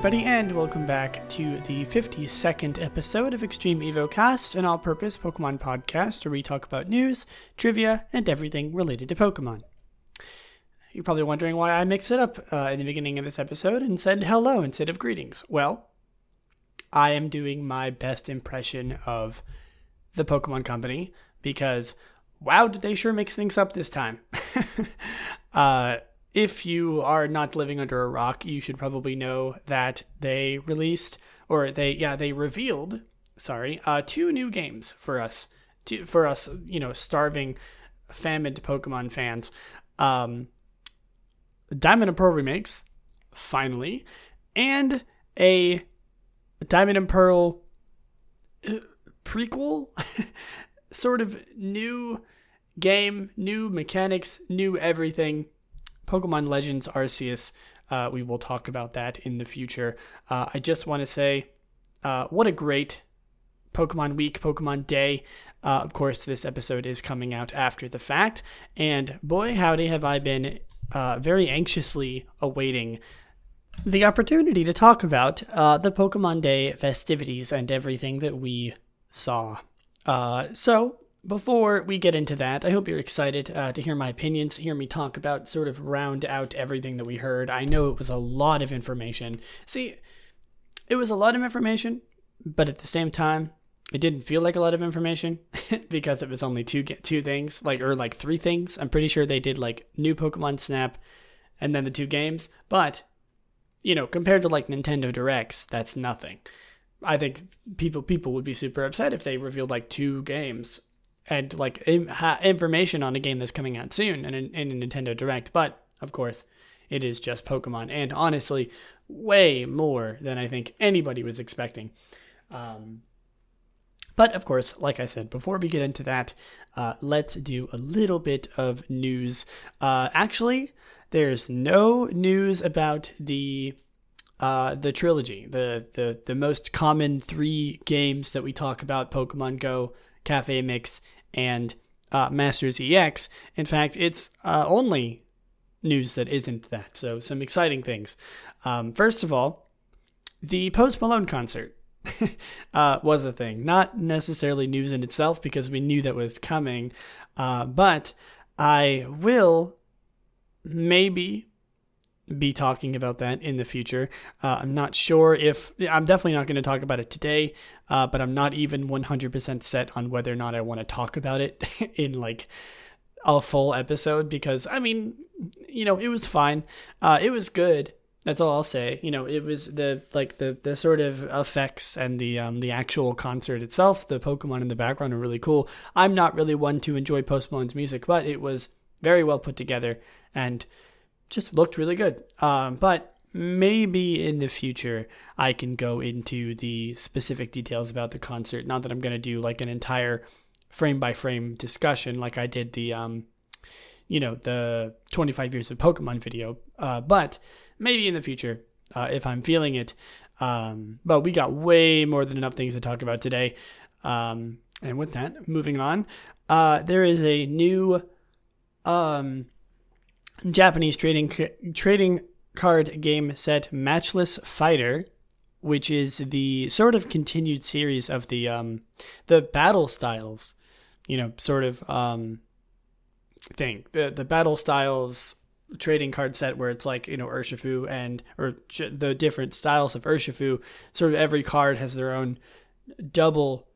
Everybody, and welcome back to the 52nd episode of Extreme Evo Cast, an all purpose Pokemon podcast where we talk about news, trivia, and everything related to Pokemon. You're probably wondering why I mixed it up uh, in the beginning of this episode and said hello instead of greetings. Well, I am doing my best impression of the Pokemon Company because wow, did they sure mix things up this time. uh, if you are not living under a rock, you should probably know that they released, or they, yeah, they revealed, sorry, uh, two new games for us, to, for us, you know, starving, famined Pokemon fans. Um, Diamond and Pearl remakes, finally, and a Diamond and Pearl uh, prequel, sort of new game, new mechanics, new everything. Pokemon Legends Arceus. Uh, we will talk about that in the future. Uh, I just want to say, uh, what a great Pokemon week, Pokemon day. Uh, of course, this episode is coming out after the fact, and boy, howdy, have I been uh, very anxiously awaiting the opportunity to talk about uh, the Pokemon Day festivities and everything that we saw. so, before we get into that, I hope you're excited uh, to hear my opinions, hear me talk about, sort of round out everything that we heard. I know it was a lot of information. See, it was a lot of information, but at the same time, it didn't feel like a lot of information because it was only two two things, like or like three things. I'm pretty sure they did like new Pokemon Snap, and then the two games. But you know, compared to like Nintendo Directs, that's nothing. I think people people would be super upset if they revealed like two games and like information on a game that's coming out soon in, in a Nintendo Direct. But of course, it is just Pokemon, and honestly, way more than I think anybody was expecting. Um, but of course, like I said, before we get into that, uh, let's do a little bit of news. Uh, actually, there's no news about the uh, the trilogy, the, the the most common three games that we talk about: Pokemon Go, Cafe Mix, and uh, Masters EX. In fact, it's uh, only news that isn't that. So, some exciting things. Um, first of all, the Post Malone concert uh, was a thing. Not necessarily news in itself because we knew that was coming, uh, but I will maybe be talking about that in the future. Uh, I'm not sure if I'm definitely not going to talk about it today, uh, but I'm not even 100% set on whether or not I want to talk about it in like a full episode because I mean, you know, it was fine. Uh, it was good. That's all I'll say. You know, it was the like the the sort of effects and the um the actual concert itself, the Pokemon in the background are really cool. I'm not really one to enjoy Post Malone's music, but it was very well put together and just looked really good. Um, but maybe in the future I can go into the specific details about the concert. Not that I'm going to do like an entire frame by frame discussion like I did the um, you know, the 25 years of Pokemon video. Uh, but maybe in the future uh, if I'm feeling it. Um, but we got way more than enough things to talk about today. Um, and with that, moving on, uh, there is a new um, Japanese trading trading card game set Matchless Fighter, which is the sort of continued series of the um, the battle styles, you know, sort of um, thing. The the battle styles trading card set where it's like you know Urshifu and or the different styles of Urshifu. Sort of every card has their own double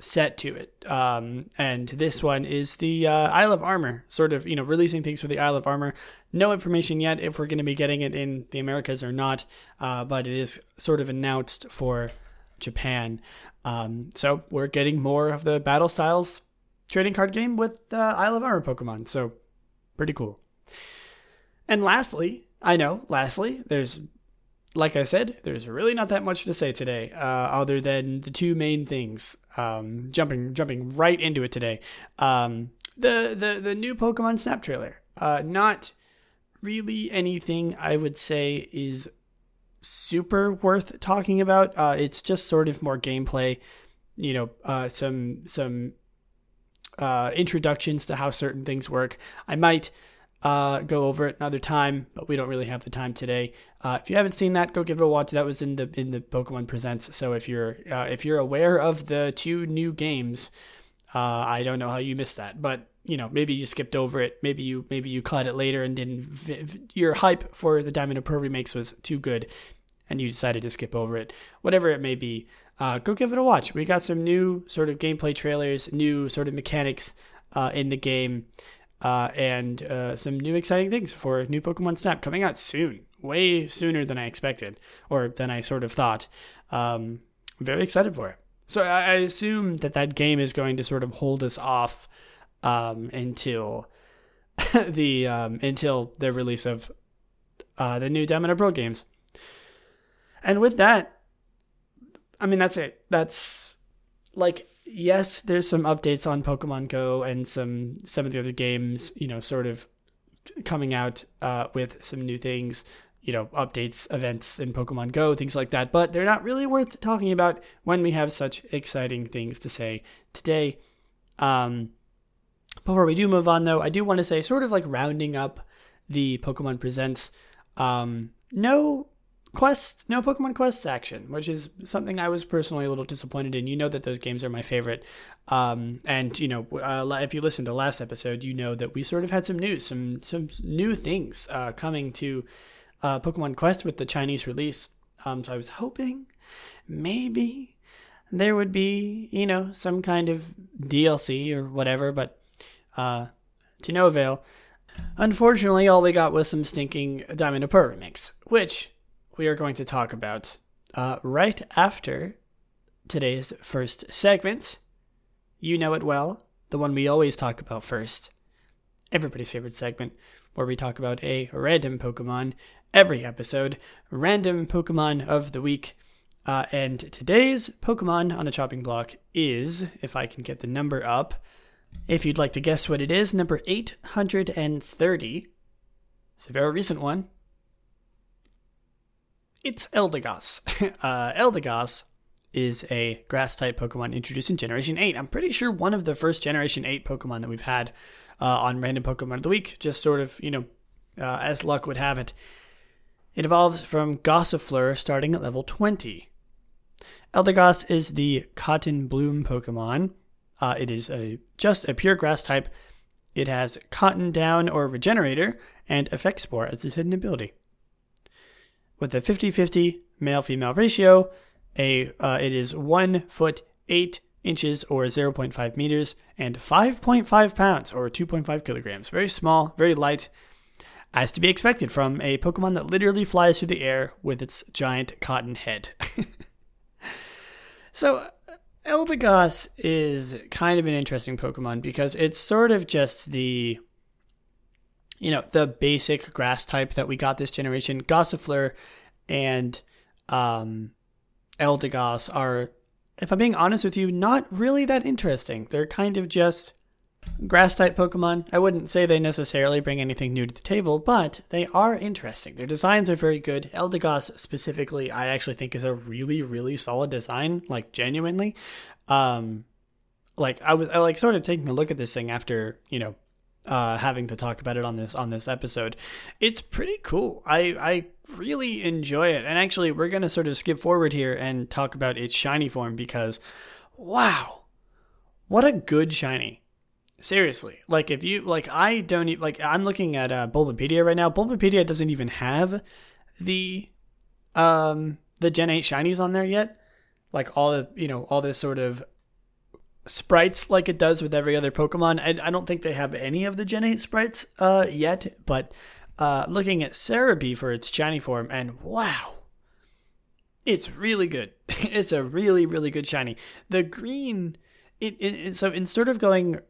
set to it. Um, and this one is the uh, Isle of Armor, sort of, you know, releasing things for the Isle of Armor. No information yet if we're going to be getting it in the Americas or not, uh, but it is sort of announced for Japan. Um, so we're getting more of the battle styles trading card game with uh, Isle of Armor Pokemon. So pretty cool. And lastly, I know, lastly, there's like I said, there's really not that much to say today, uh, other than the two main things. Um, jumping jumping right into it today. Um, the the the new Pokemon Snap trailer. Uh, not really anything I would say is super worth talking about. Uh, it's just sort of more gameplay. You know, uh, some some uh, introductions to how certain things work. I might uh, go over it another time, but we don't really have the time today. Uh, if you haven't seen that, go give it a watch. That was in the in the Pokemon Presents. So if you're uh, if you're aware of the two new games, uh, I don't know how you missed that, but you know maybe you skipped over it. Maybe you maybe you caught it later and didn't. Your hype for the Diamond and Pearl remakes was too good, and you decided to skip over it. Whatever it may be, uh, go give it a watch. We got some new sort of gameplay trailers, new sort of mechanics uh, in the game uh, and uh, some new exciting things for new Pokemon Snap coming out soon, way sooner than I expected or than I sort of thought. Um, very excited for it. So I, assume that that game is going to sort of hold us off um, until the um, until the release of uh, the new Diamond and Pearl games. And with that, I mean that's it. That's like yes, there's some updates on Pokemon Go and some some of the other games, you know, sort of coming out uh, with some new things, you know, updates, events in Pokemon Go, things like that. But they're not really worth talking about when we have such exciting things to say today. Um, before we do move on, though, I do want to say, sort of like rounding up the Pokemon Presents. Um, no Quest, no Pokemon Quest action, which is something I was personally a little disappointed in. You know that those games are my favorite, um, and you know uh, if you listened to last episode, you know that we sort of had some news, some some new things uh, coming to uh, Pokemon Quest with the Chinese release. Um, so I was hoping maybe there would be you know some kind of DLC or whatever, but uh, to no avail. Unfortunately, all we got was some stinking Diamond and Pearl remix, which we are going to talk about uh, right after today's first segment. You know it well, the one we always talk about first. Everybody's favorite segment, where we talk about a random Pokemon every episode, random Pokemon of the week. Uh, and today's Pokemon on the chopping block is, if I can get the number up, if you'd like to guess what it is, number 830. It's a very recent one it's Eldegoss. uh, Eldegoss is a grass type Pokemon introduced in Generation 8. I'm pretty sure one of the first Generation 8 Pokemon that we've had uh, on Random Pokemon of the Week, just sort of, you know, uh, as luck would have it. It evolves from Gossifleur starting at level 20. Eldegoss is the Cotton Bloom Pokemon. Uh, it is a just a pure grass type. It has Cotton Down or Regenerator and Effect Spore as its hidden ability with a 50-50 male-female ratio. A uh, it is one foot eight inches or 0.5 meters and 5.5 pounds or 2.5 kilograms. Very small, very light, as to be expected from a Pokemon that literally flies through the air with its giant cotton head. so, Eldegoss is kind of an interesting Pokemon because it's sort of just the you know, the basic grass type that we got this generation. Gossifleur and um, Eldegoss are, if I'm being honest with you, not really that interesting. They're kind of just grass type Pokemon. I wouldn't say they necessarily bring anything new to the table, but they are interesting. Their designs are very good. Eldegoss specifically, I actually think is a really, really solid design, like genuinely. Um, like I was I like sort of taking a look at this thing after, you know, uh, having to talk about it on this on this episode. It's pretty cool. I I really enjoy it, and actually, we're gonna sort of skip forward here and talk about its shiny form because, wow, what a good shiny. Seriously, like if you like, I don't even, like. I'm looking at uh, Bulbapedia right now. Bulbapedia doesn't even have the um the Gen 8 shinies on there yet. Like all the you know all this sort of sprites like it does with every other Pokemon. I, I don't think they have any of the Gen 8 sprites uh, yet, but uh, looking at Serebii for its shiny form, and wow, it's really good. it's a really, really good shiny. The green, it, it, it so instead of going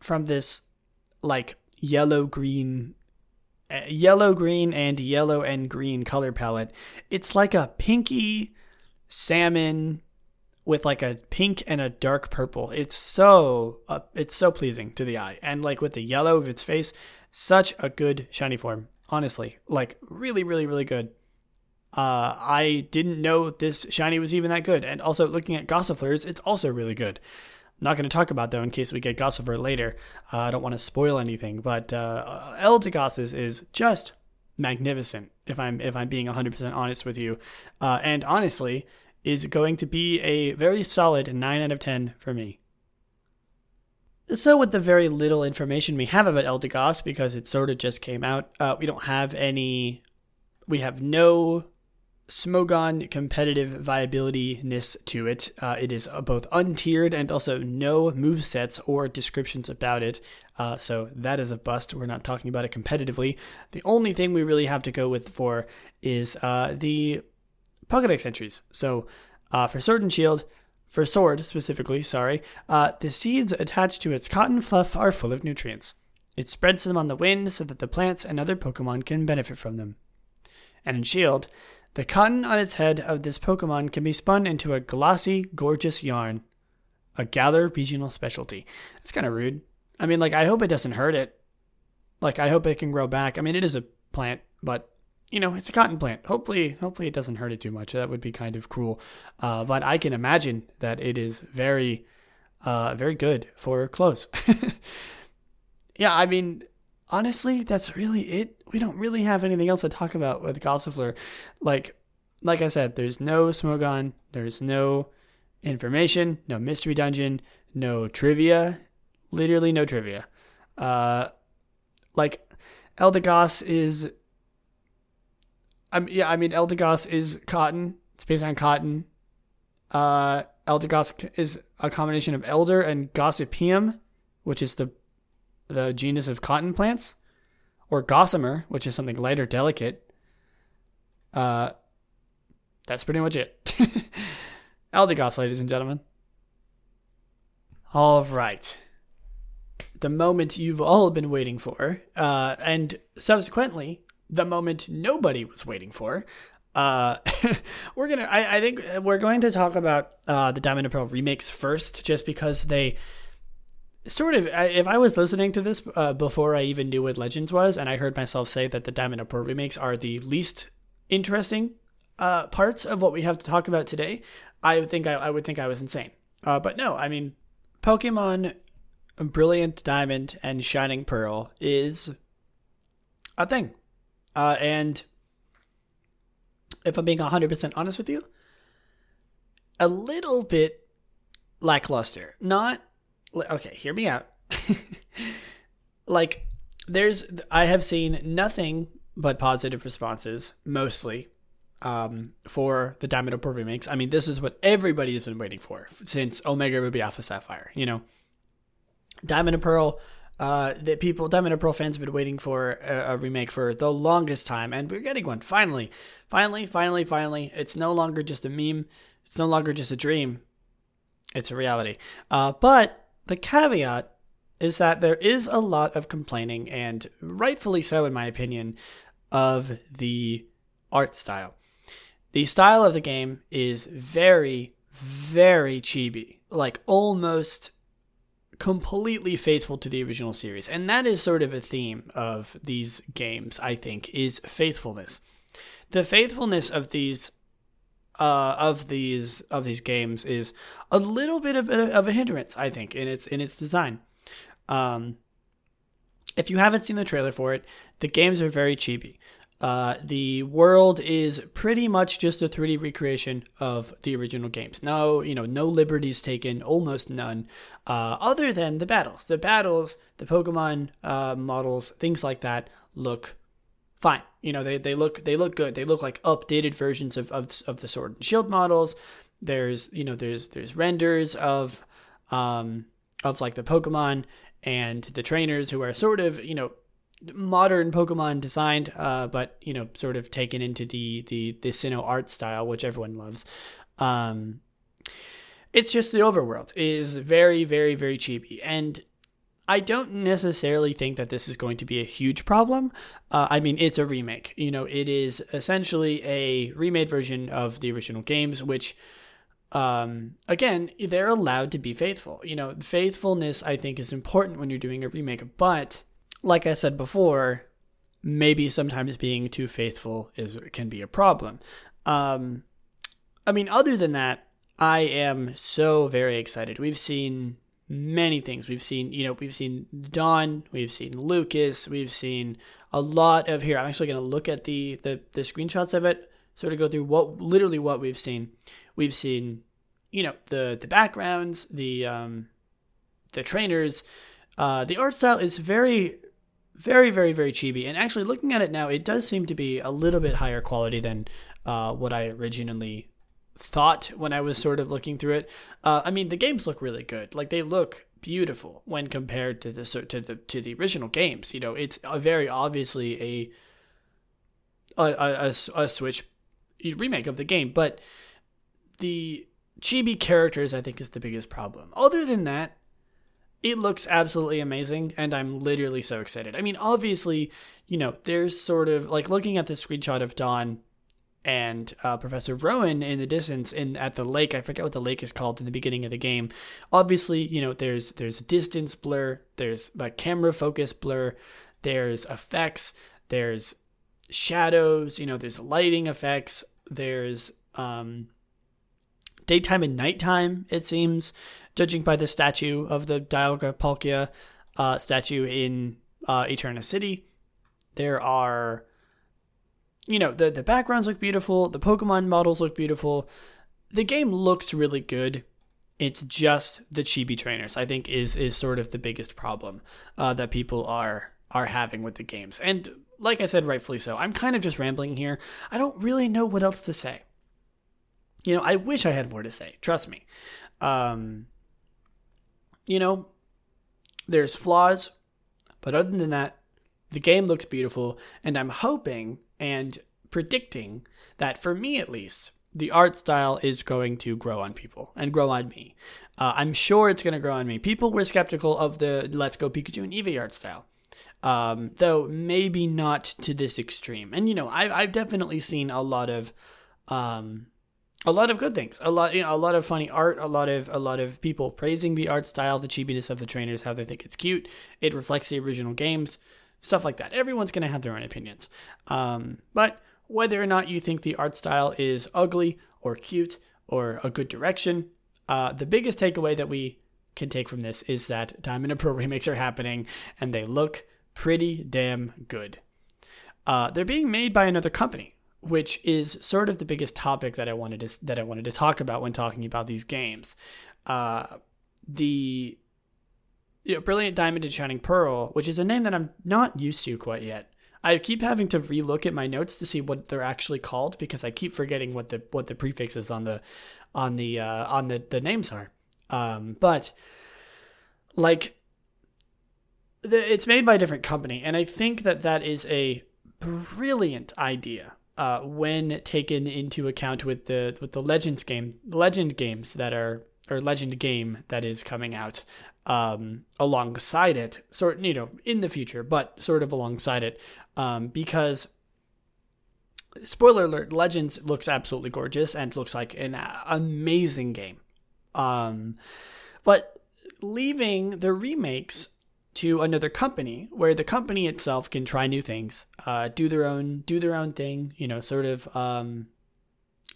from this like yellow green uh, yellow green and yellow and green color palette it's like a pinky salmon with like a pink and a dark purple. It's so uh, it's so pleasing to the eye, and like with the yellow of its face, such a good shiny form. Honestly, like really, really, really good. Uh, I didn't know this shiny was even that good, and also looking at Gossifleurs, it's also really good. not going to talk about though in case we get Gossifleur later. Uh, I don't want to spoil anything, but uh, Eldegoss is, is just magnificent. If I'm if I'm being 100% honest with you, uh, and honestly, is going to be a very solid nine out of ten for me. So, with the very little information we have about Eldegoss, because it sort of just came out, uh, we don't have any. We have no Smogon competitive viability-ness to it. Uh, it is both untiered and also no move sets or descriptions about it. Uh, so that is a bust. We're not talking about it competitively. The only thing we really have to go with for is uh, the Pokedex entries. So uh, for Sword and Shield, for Sword specifically, sorry, uh, the seeds attached to its cotton fluff are full of nutrients. It spreads them on the wind so that the plants and other Pokemon can benefit from them. And in Shield, the cotton on its head of this Pokemon can be spun into a glossy, gorgeous yarn. A Galar regional specialty. That's kind of rude. I mean, like, I hope it doesn't hurt it. Like, I hope it can grow back. I mean, it is a plant, but you know, it's a cotton plant. Hopefully, hopefully it doesn't hurt it too much. That would be kind of cruel. Uh, but I can imagine that it is very, uh, very good for clothes. yeah, I mean, honestly, that's really it. We don't really have anything else to talk about with Gossifleur. Like, like I said, there's no Smogon, there's no information, no mystery dungeon, no trivia, literally no trivia. Uh, like, Eldegoss is. Yeah, I mean, Eldegoss is cotton. It's based on cotton. Uh, Eldegoss is a combination of elder and gossypium, which is the the genus of cotton plants, or gossamer, which is something light or delicate. Uh, that's pretty much it. Eldegoss, ladies and gentlemen. All right. The moment you've all been waiting for, uh, and subsequently, the moment nobody was waiting for. Uh, we're gonna. I, I, think we're going to talk about uh, the Diamond and Pearl remakes first, just because they sort of if i was listening to this uh, before i even knew what legends was and i heard myself say that the diamond and pearl remakes are the least interesting uh, parts of what we have to talk about today i would think i, I would think i was insane uh, but no i mean pokemon brilliant diamond and shining pearl is a thing uh, and if i'm being 100% honest with you a little bit lackluster not okay, hear me out. like there's I have seen nothing but positive responses mostly um, for the Diamond Pearl remakes. I mean, this is what everybody has been waiting for since Omega Ruby Alpha Sapphire. You know, Diamond and Pearl. Uh, that people, Diamond and Pearl fans have been waiting for a, a, remake for the longest time, and we're getting one finally, finally, finally, finally. It's no longer just a meme. It's no longer just a dream. It's a reality. Uh, but the caveat is that there is a lot of complaining, and rightfully so, in my opinion, of the art style. The style of the game is very, very chibi, like almost completely faithful to the original series. And that is sort of a theme of these games, I think, is faithfulness. The faithfulness of these uh, of these of these games is a little bit of a, of a hindrance, I think, in its in its design. Um, if you haven't seen the trailer for it, the games are very chibi. Uh, the world is pretty much just a 3D recreation of the original games. No, you know, no liberties taken, almost none, uh, other than the battles. The battles, the Pokemon uh, models, things like that look fine. You know, they, they look they look good. They look like updated versions of, of, of the Sword and Shield models. There's you know there's there's renders of um of like the Pokemon and the trainers who are sort of you know modern Pokemon designed, uh, but you know sort of taken into the the the Sinnoh art style, which everyone loves. Um, it's just the overworld is very very very chibi and I don't necessarily think that this is going to be a huge problem. Uh, I mean, it's a remake. You know, it is essentially a remade version of the original games, which, um, again, they're allowed to be faithful. You know, faithfulness, I think, is important when you're doing a remake. But, like I said before, maybe sometimes being too faithful is can be a problem. Um, I mean, other than that, I am so very excited. We've seen many things. We've seen, you know, we've seen Dawn, we've seen Lucas, we've seen a lot of here. I'm actually going to look at the, the the screenshots of it, sort of go through what literally what we've seen. We've seen, you know, the the backgrounds, the um, the trainers. Uh, the art style is very, very, very, very chibi. And actually, looking at it now, it does seem to be a little bit higher quality than uh, what I originally thought when I was sort of looking through it. Uh, I mean, the games look really good. Like they look beautiful when compared to the to the to the original games. You know, it's a very obviously a a, a, a Switch remake of the game, but the chibi characters I think is the biggest problem. Other than that, it looks absolutely amazing and i'm literally so excited. I mean obviously you know there's sort of like looking at this screenshot of dawn and uh, professor rowan in the distance in at the lake i forget what the lake is called in the beginning of the game. Obviously you know there's there's distance blur there's like camera focus blur there's effects there's shadows you know there's lighting effects there's um daytime and nighttime, it seems, judging by the statue of the Dialga Palkia uh, statue in uh, Eterna City. There are, you know, the, the backgrounds look beautiful, the Pokemon models look beautiful. The game looks really good. It's just the chibi trainers, I think, is is sort of the biggest problem uh, that people are are having with the games. And like I said, rightfully so. I'm kind of just rambling here. I don't really know what else to say you know, I wish I had more to say. Trust me. Um, you know, there's flaws, but other than that, the game looks beautiful, and I'm hoping and predicting that for me at least, the art style is going to grow on people and grow on me. Uh, I'm sure it's going to grow on me. People were skeptical of the Let's Go Pikachu and Eevee art style. Um, though maybe not to this extreme. And you know, I've I've definitely seen a lot of um, a lot of good things. A lot you know a lot of funny art a lot of a lot of people praising the art style the chibiness of the trainers how they think it's cute. It reflects the original games stuff like that. Everyone's going to have their own opinions. Um, but whether or not you think the art style is ugly or cute or a good direction uh, the biggest takeaway that we can take from this is that diamond and pearl remakes are happening and they look pretty damn good. Uh, they're being made by another company which is sort of the biggest topic that I wanted to that I wanted to talk about when talking about these games. Uh, the you know, Brilliant Diamond and Shining Pearl, which is a name that I'm not used to quite yet. I keep having to relook at my notes to see what they're actually called because I keep forgetting what the what the prefixes on the on the uh, on the the names are. Um, but like the, it's made by a different company, and I think that that is a brilliant idea uh, when taken into account with the with the Legends game, Legend games that are or Legend game that is coming out um, alongside it, sort you know in the future, but sort of alongside it, um, because spoiler alert, Legends looks absolutely gorgeous and looks like an amazing game. Um, but leaving the remakes to another company where the company itself can try new things, uh, do their own do their own thing, you know, sort of um,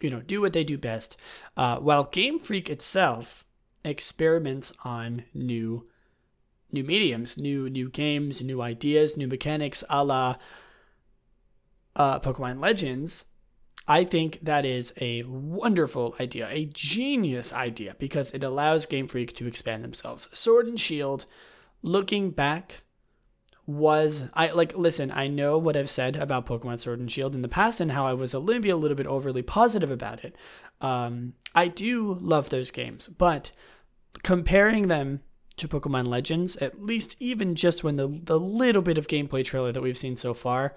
you know, do what they do best. Uh, while Game Freak itself experiments on new new mediums, new new games, new ideas, new mechanics, a la uh, Pokemon Legends. I think that is a wonderful idea, a genius idea, because it allows Game Freak to expand themselves. Sword and Shield looking back was I like listen, I know what I've said about Pokemon Sword and Shield in the past and how I was a maybe a little bit overly positive about it. Um, I do love those games, but comparing them to Pokemon Legends, at least even just when the the little bit of gameplay trailer that we've seen so far,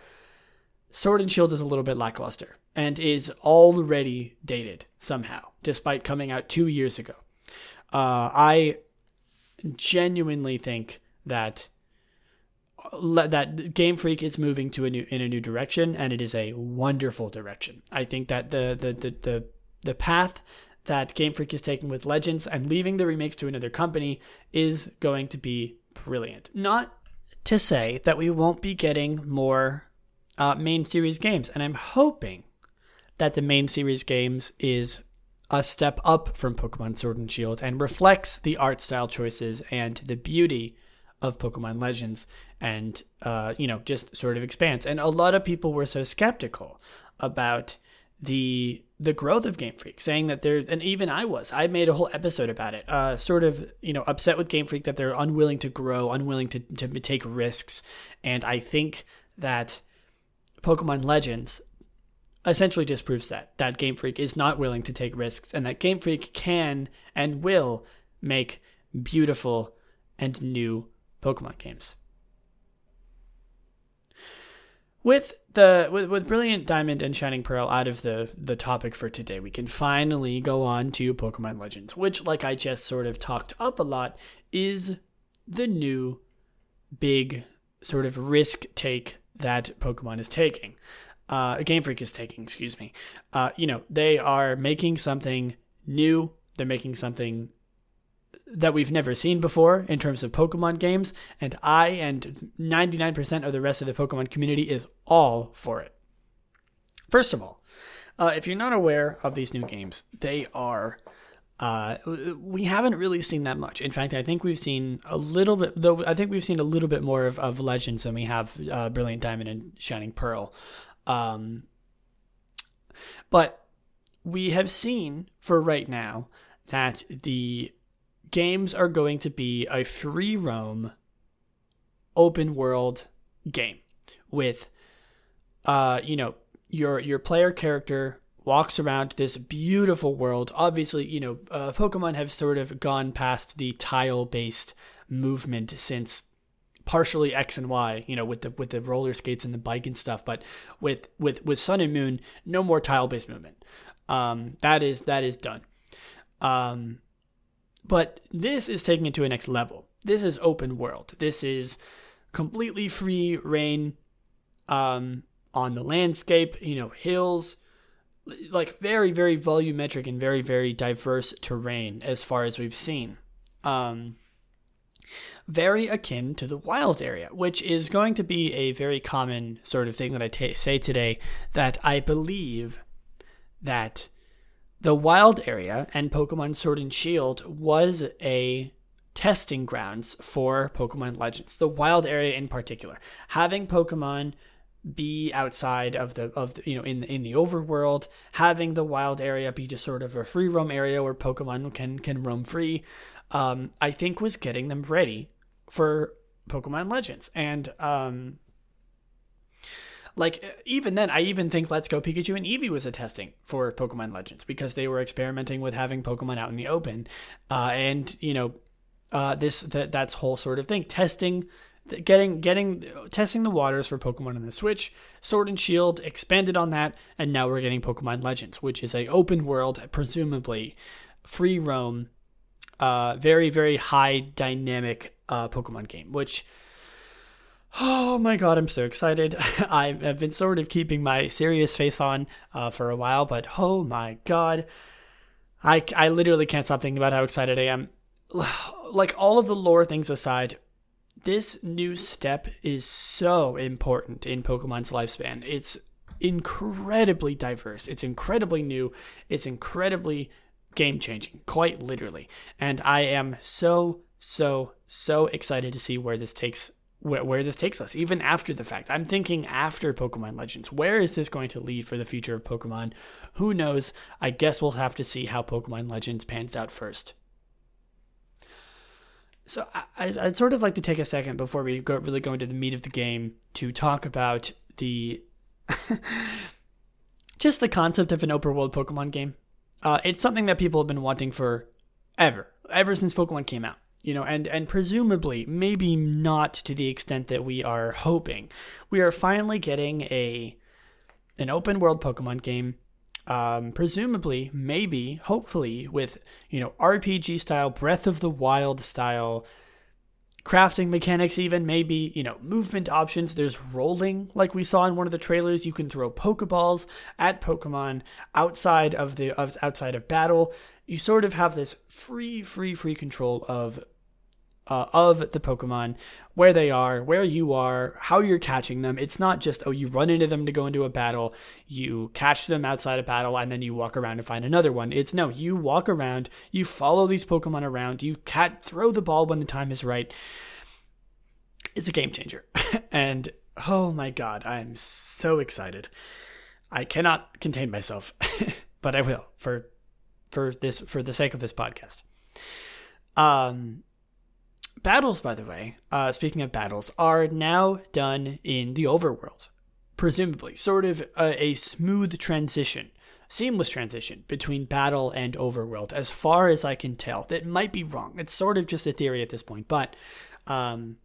Sword and Shield is a little bit lackluster and is already dated somehow, despite coming out two years ago. Uh, I genuinely think that that Game Freak is moving to a new in a new direction, and it is a wonderful direction. I think that the the the the, the path that Game Freak is taking with Legends and leaving the remakes to another company is going to be brilliant. Not to say that we won't be getting more uh, main series games, and I'm hoping that the main series games is a step up from Pokemon Sword and Shield and reflects the art style choices and the beauty of Pokemon Legends and, uh, you know, just sort of expands. And a lot of people were so skeptical about the the growth of Game Freak, saying that they're and even I was. I made a whole episode about it. Uh, sort of, you know, upset with Game Freak that they're unwilling to grow, unwilling to to take risks, and I think that Pokemon Legends essentially disproves that that Game Freak is not willing to take risks, and that Game Freak can and will make beautiful and new Pokemon games. With the with, with Brilliant Diamond and Shining Pearl out of the the topic for today, we can finally go on to Pokemon Legends, which, like I just sort of talked up a lot, is the new big sort of risk take that Pokemon is taking. Uh, Game Freak is taking, excuse me. Uh, you know, they are making something new. They're making something that we've never seen before in terms of Pokemon games, and I and 99% of the rest of the Pokemon community is all for it. First of all, uh, if you're not aware of these new games, they are. Uh, we haven't really seen that much. In fact, I think we've seen a little bit, though. I think we've seen a little bit more of, of Legends than we have uh, Brilliant Diamond and Shining Pearl. Um, but we have seen for right now that the games are going to be a free roam open world game with uh you know your your player character walks around this beautiful world. Obviously you know uh, pokemon have sort of gone past the tile based movement since partially x and y you know with the with the roller skates and the bike and stuff but with with with sun and moon no more tile based movement um that is that is done um but this is taking it to a next level. This is open world. This is completely free reign um, on the landscape, you know, hills, like very, very volumetric and very, very diverse terrain as far as we've seen. Um, very akin to the wild area, which is going to be a very common sort of thing that I t- say today that I believe that the wild area and Pokemon Sword and Shield was a testing grounds for Pokemon Legends. The wild area in particular, having Pokemon be outside of the of the, you know in in the overworld, having the wild area be just sort of a free roam area where Pokemon can can roam free, um, I think was getting them ready for Pokemon Legends. And um, like even then, I even think Let's Go Pikachu and Eevee was a testing for Pokemon Legends because they were experimenting with having Pokemon out in the open, uh, and you know, uh, this that that's whole sort of thing testing. Getting, getting, testing the waters for Pokemon on the Switch. Sword and Shield expanded on that, and now we're getting Pokemon Legends, which is a open world, presumably free roam, uh, very very high dynamic uh, Pokemon game, which Oh my god, I'm so excited. I have been sort of keeping my serious face on uh, for a while, but oh my god. I, I literally can't stop thinking about how excited I am. Like, all of the lore things aside, this new step is so important in Pokemon's lifespan. It's incredibly diverse, it's incredibly new, it's incredibly game changing, quite literally. And I am so, so, so excited to see where this takes where, where this takes us, even after the fact. I'm thinking after Pokemon Legends. Where is this going to lead for the future of Pokemon? Who knows? I guess we'll have to see how Pokemon Legends pans out first. So I, would sort of like to take a second before we go, really go into the meat of the game to talk about the just the concept of an open world Pokemon game. Uh, it's something that people have been wanting for ever, ever since Pokemon came out you know and and presumably maybe not to the extent that we are hoping. We are finally getting a an open world pokemon game um, presumably maybe hopefully with you know rpg style breath of the wild style crafting mechanics even maybe you know movement options. There's rolling like we saw in one of the trailers. You can throw pokeballs at pokemon outside of the of outside of battle. You sort of have this free free free control of uh, of the Pokemon, where they are, where you are, how you're catching them. It's not just, oh, you run into them to go into a battle, you catch them outside a battle, and then you walk around and find another one. It's no, you walk around, you follow these Pokemon around, you cat throw the ball when the time is right. It's a game changer. and oh my god, I'm so excited. I cannot contain myself, but I will for for this for the sake of this podcast. Um battles, by the way, uh, speaking of battles, are now done in the overworld, presumably. Sort of a, a smooth transition, seamless transition between battle and overworld, as far as I can tell. That might be wrong. It's sort of just a theory at this point, but um,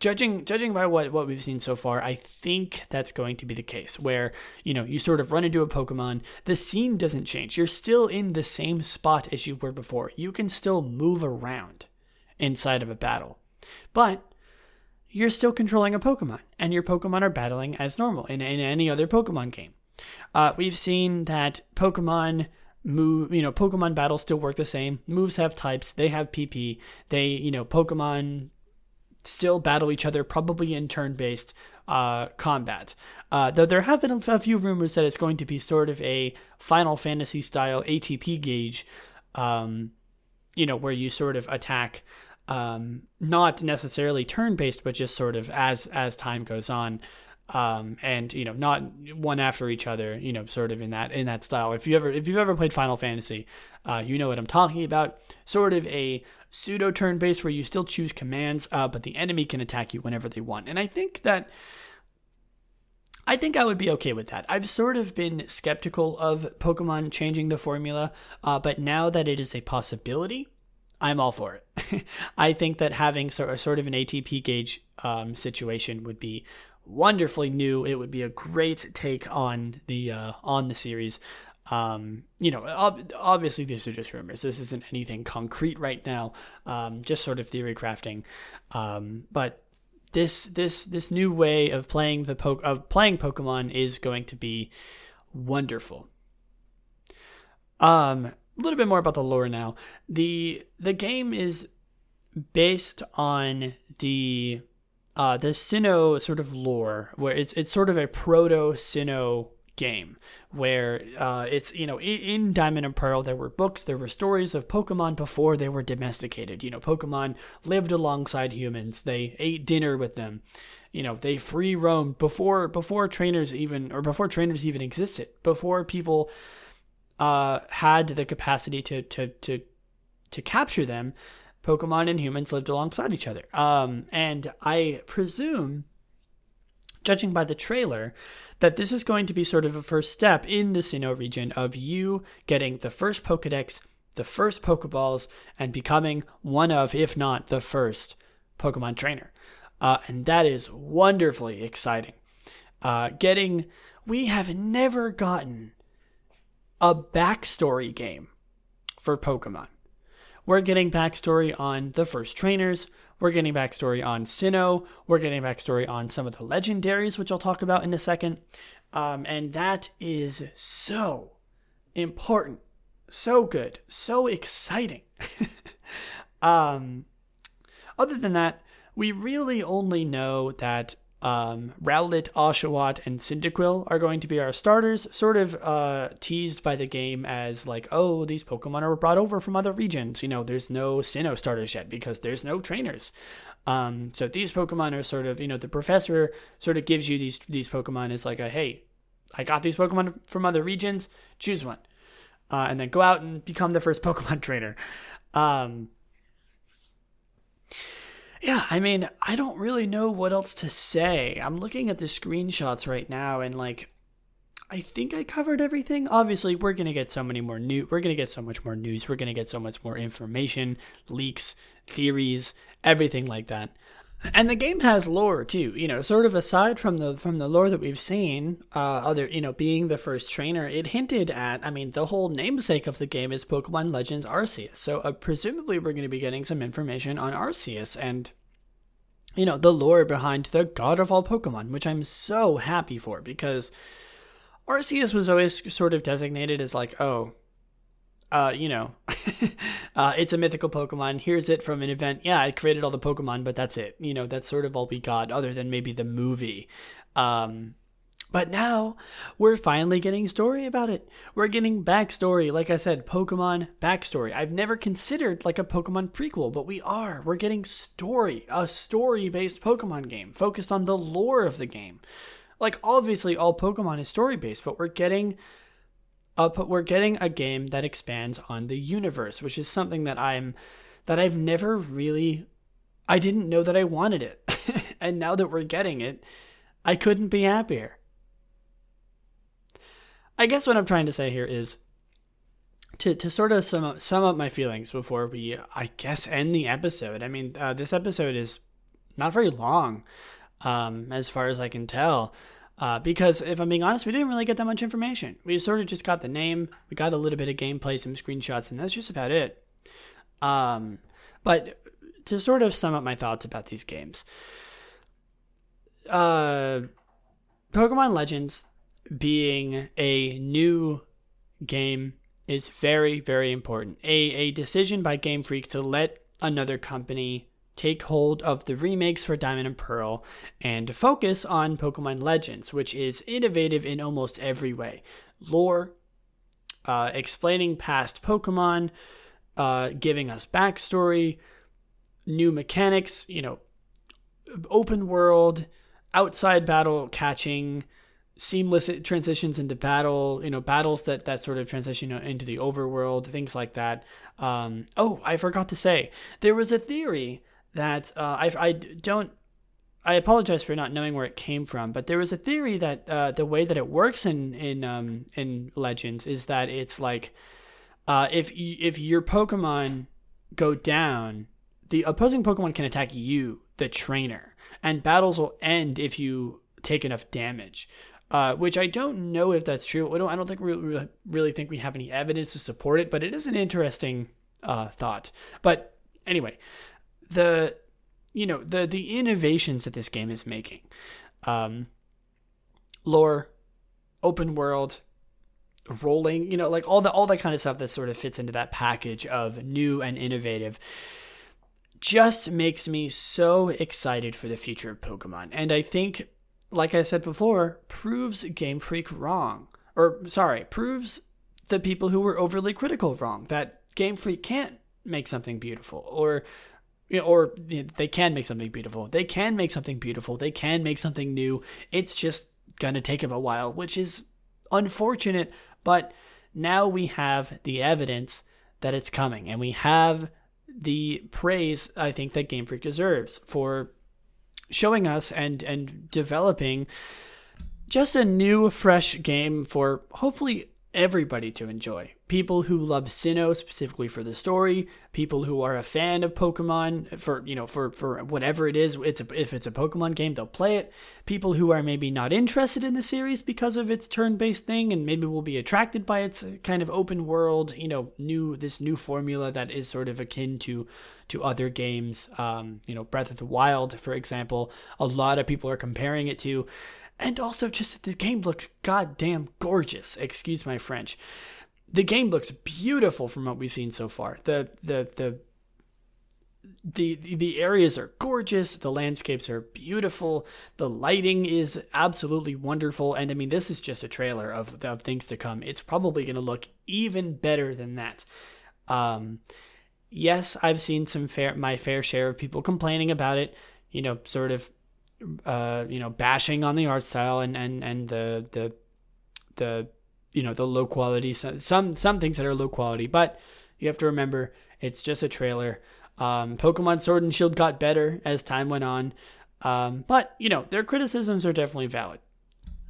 judging judging by what, what we've seen so far, I think that's going to be the case. Where you know you sort of run into a Pokemon, the scene doesn't change. You're still in the same spot as you were before. You can still move around inside of a battle. But you're still controlling a Pokemon, and your Pokemon are battling as normal in, in any other Pokemon game. Uh, we've seen that Pokemon move, you know, Pokemon battles still work the same. Moves have types, they have PP. They, you know, Pokemon still battle each other, probably in turn based uh, combat. Uh, though there have been a few rumors that it's going to be sort of a Final Fantasy style ATB gauge, um, you know, where you sort of attack um, not necessarily turn based, but just sort of as as time goes on, um, and you know not one after each other. You know, sort of in that in that style. If you ever if you've ever played Final Fantasy, uh, you know what I'm talking about. Sort of a pseudo turn based where you still choose commands, uh, but the enemy can attack you whenever they want. And I think that. I think I would be okay with that. I've sort of been skeptical of Pokemon changing the formula, uh, but now that it is a possibility, I'm all for it. I think that having sort of, sort of an ATB gauge um, situation would be wonderfully new. It would be a great take on the uh, on the series. Um, you know, ob- obviously these are just rumors. This isn't anything concrete right now. Um, just sort of theory crafting. Um, but this this this new way of playing the po- of playing Pokemon is going to be wonderful. Um, a little bit more about the lore now. The the game is based on the uh, the Sinnoh sort of lore, where it's it's sort of a proto Sinnoh game, where uh, it's you know in, in, Diamond and Pearl there were books, there were stories of Pokemon before they were domesticated. You know, Pokemon lived alongside humans, they ate dinner with them. You know, they free roamed before before trainers even or before trainers even existed, before people uh, had the capacity to to to to capture them, Pokemon and humans lived alongside each other. Um, and I presume, judging by the trailer, that this is going to be sort of a first step in the Sinnoh region of you getting the first Pokedex, the first Pokeballs, and becoming one of, if not the first, Pokemon trainer. Uh, and that is wonderfully exciting. Uh, getting, we have never gotten a backstory game for Pokemon. We're getting backstory on the first trainers. We're getting backstory on Sinnoh. We're getting backstory on some of the legendaries, which I'll talk about in a second. Um, and that is so important, so good, so exciting. um, other than that, we really only know that um, Rowlet, Oshawott, and Cyndaquil are going to be our starters, sort of uh, teased by the game as like, oh, these Pokemon are brought over from other regions. You know, there's no Sinnoh starters yet because there's no trainers. Um, so these Pokemon are sort of, you know, the professor sort of gives you these these Pokemon as like a, hey, I got these Pokemon from other regions, choose one, uh, and then go out and become the first Pokemon trainer. Um, yeah, I mean, I don't really know what else to say. I'm looking at the screenshots right now and like I think I covered everything. Obviously, we're going to get so many more new we're going to get so much more news. We're going to get so much more information, leaks, theories, everything like that. And the game has lore too, you know, sort of aside from the from the lore that we've seen, uh, other you know, being the first trainer, it hinted at. I mean, the whole namesake of the game is Pokemon Legends Arceus, so uh, presumably we're going to be getting some information on Arceus and you know the lore behind the god of all Pokemon, which I'm so happy for because Arceus was always sort of designated as like, oh, uh, you know, uh, it's a mythical Pokemon. Here's it from an event. Yeah, I created all the Pokemon, but that's it. You know, that's sort of all we got, other than maybe the movie. Um, but now we're finally getting story about it. We're getting backstory. Like I said, Pokemon backstory. I've never considered like a Pokemon prequel, but we are. We're getting story, a story based Pokemon game focused on the lore of the game. Like obviously all Pokemon is story based, but we're getting a we're getting a game that expands on the universe, which is something that I'm that I've never really I didn't know that I wanted it. and now that we're getting it, I couldn't be happier. I guess what I'm trying to say here is to to sort of sum up, sum up my feelings before we, I guess, end the episode. I mean, uh, this episode is not very long, um, as far as I can tell. Uh, because if I'm being honest, we didn't really get that much information. We sort of just got the name, we got a little bit of gameplay, some screenshots, and that's just about it. Um, but to sort of sum up my thoughts about these games, uh, Pokemon Legends being a new game is very, very important. A, a decision by Game Freak to let another company take hold of the remakes for Diamond and Pearl and focus on Pokemon Legends, which is innovative in almost every way. Lore, uh, explaining past Pokemon, uh, giving us backstory, new mechanics, you know, open world, outside battle catching, seamless transitions into battle, you know, battles that that sort of transition into the overworld, things like that. Um, oh, I forgot to say there was a theory that uh, I I don't. I apologize for not knowing where it came from, but there was a theory that uh, the way that it works in in um, in Legends is that it's like uh, if if your Pokemon go down, the opposing Pokemon can attack you, the trainer, and battles will end if you take enough damage uh, which I don't know if that's true. I don't, I don't think we really think we have any evidence to support it, but it is an interesting uh, thought. But anyway, the you know the the innovations that this game is making, um, lore, open world, rolling, you know, like all the all that kind of stuff that sort of fits into that package of new and innovative just makes me so excited for the future of Pokemon. And I think like I said before, proves Game Freak wrong. Or, sorry, proves the people who were overly critical wrong. That Game Freak can't make something beautiful. Or, or they can make something beautiful. They can make something beautiful. They can make something new. It's just gonna take them a while, which is unfortunate. But now we have the evidence that it's coming, and we have the praise I think that Game Freak deserves for showing us and and developing just a new fresh game for hopefully everybody to enjoy. People who love Sinnoh specifically for the story, people who are a fan of Pokemon for you know for for whatever it is, it's a, if it's a Pokemon game, they'll play it. People who are maybe not interested in the series because of its turn-based thing and maybe will be attracted by its kind of open world, you know, new this new formula that is sort of akin to to other games. Um, you know, Breath of the Wild, for example, a lot of people are comparing it to and also just that the game looks goddamn gorgeous. Excuse my French. The game looks beautiful from what we've seen so far. The the the the, the areas are gorgeous. The landscapes are beautiful. The lighting is absolutely wonderful. And i mean this is just a trailer of, of things to come. It's probably going to look even better than that. Um, yes i've seen some fair my fair share of people complaining about it you know sort of uh, you know, bashing on the art style and and and the the the you know the low quality some some things that are low quality, but you have to remember it's just a trailer. Um, Pokemon Sword and Shield got better as time went on, um, but you know their criticisms are definitely valid.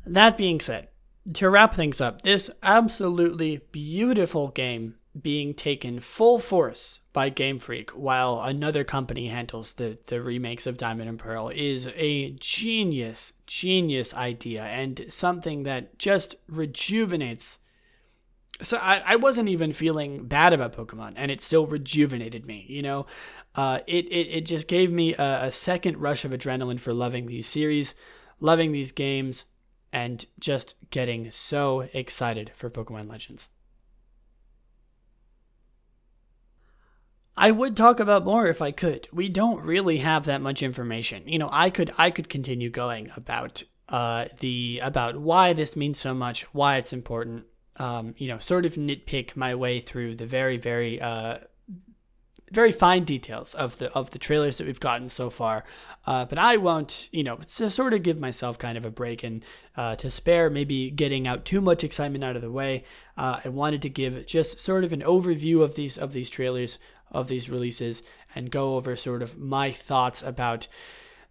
That being said, to wrap things up, this absolutely beautiful game being taken full force by Game Freak while another company handles the, the remakes of Diamond and Pearl is a genius, genius idea and something that just rejuvenates. So I, I wasn't even feeling bad about Pokemon and it still rejuvenated me, you know? Uh, it, it, it just gave me a, a second rush of adrenaline for loving these series, loving these games, and just getting so excited for Pokemon Legends. I would talk about more if I could. We don't really have that much information. You know, I could I could continue going about uh, the about why this means so much, why it's important. Um, you know, sort of nitpick my way through the very very uh, very fine details of the of the trailers that we've gotten so far. Uh, but I won't, you know, to sort of give myself kind of a break and uh, to spare maybe getting out too much excitement out of the way. Uh, I wanted to give just sort of an overview of these of these trailers of these releases and go over sort of my thoughts about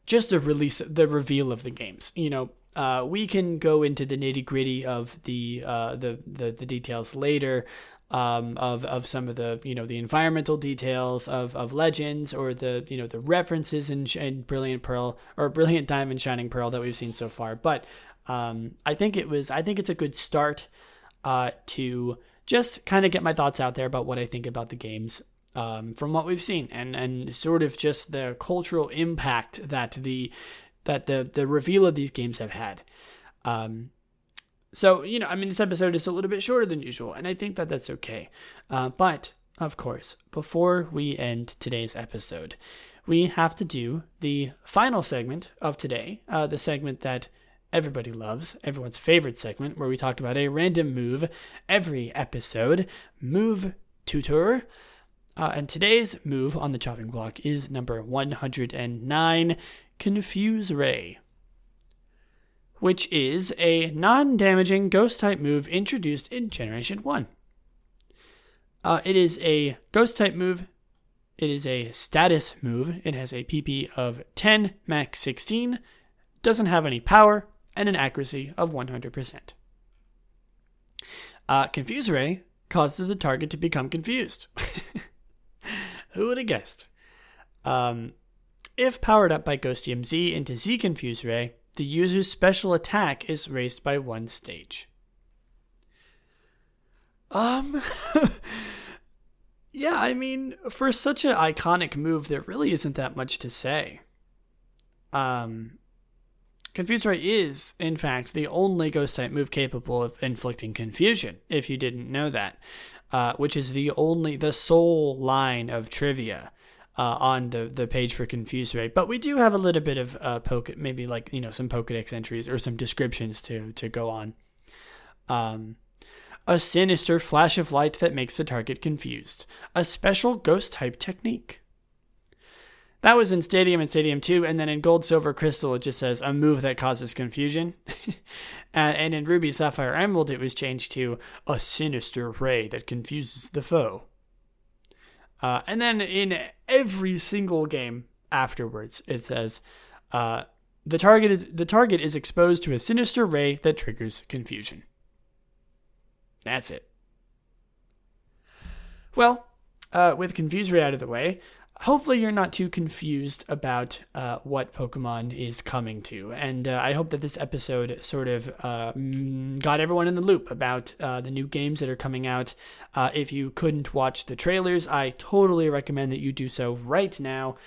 just the release, the reveal of the games. You know, uh, we can go into the nitty gritty of the, uh, the the the details later um, of of some of the you know the environmental details of, of legends or the you know the references in, in Brilliant Pearl or Brilliant Diamond Shining Pearl that we've seen so far. But um, I think it was I think it's a good start uh, to just kind of get my thoughts out there about what I think about the games um, from what we've seen and and sort of just the cultural impact that the that the the reveal of these games have had. Um, so, you know, I mean, this episode is a little bit shorter than usual, and I think that that's okay. Uh, but, of course, before we end today's episode, we have to do the final segment of today, uh, the segment that everybody loves, everyone's favorite segment, where we talk about a random move every episode, Move Tutor. Uh, and today's move on the chopping block is number 109, Confuse Ray which is a non damaging ghost type move introduced in Generation 1. Uh, it is a ghost type move. It is a status move. It has a PP of 10, max 16, doesn't have any power, and an accuracy of 100%. Uh, Confuse Ray causes the target to become confused. Who would have guessed? Um, if powered up by Ghostium Z into Z Confuse Ray, the user's special attack is raised by one stage. Um, yeah, I mean, for such an iconic move, there really isn't that much to say. Um, Confuse Ray is, in fact, the only ghost type move capable of inflicting confusion, if you didn't know that, uh, which is the only, the sole line of trivia uh, on the, the page for Confuse Ray. But we do have a little bit of uh, poke, maybe like you know some Pokedex entries or some descriptions to to go on. Um, a sinister flash of light that makes the target confused. A special ghost type technique. That was in Stadium and Stadium 2, and then in Gold, Silver, Crystal, it just says a move that causes confusion. and in Ruby, Sapphire, Emerald, it was changed to a sinister ray that confuses the foe. Uh, and then in every single game afterwards, it says uh, the target is the target is exposed to a sinister ray that triggers confusion. That's it. Well, uh, with Confuse Ray out of the way, hopefully you're not too confused about uh, what Pokemon is coming to. And uh, I hope that this episode sort of uh, mm, got everyone in the loop about uh, the new games that are coming out. Uh, if you couldn't watch the trailers, I totally recommend that you do so right now.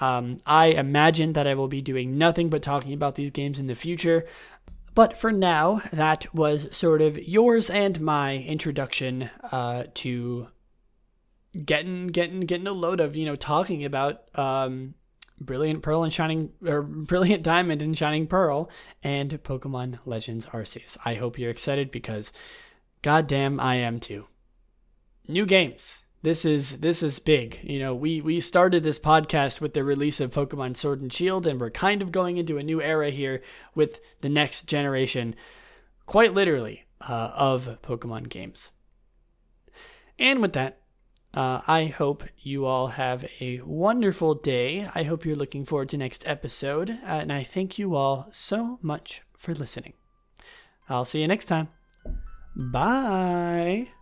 Um, I imagine that I will be doing nothing but talking about these games in the future. But for now, that was sort of yours and my introduction uh, to getting getting getting a load of you know talking about um, brilliant pearl and shining or brilliant diamond and shining pearl and pokemon legends arceus. I hope you're excited because goddamn i am too. New games. This is this is big. You know we we started this podcast with the release of pokemon sword and shield and we're kind of going into a new era here with the next generation quite literally uh, of pokemon games. And with that uh, I hope you all have a wonderful day. I hope you're looking forward to next episode, uh, and I thank you all so much for listening. I'll see you next time. Bye.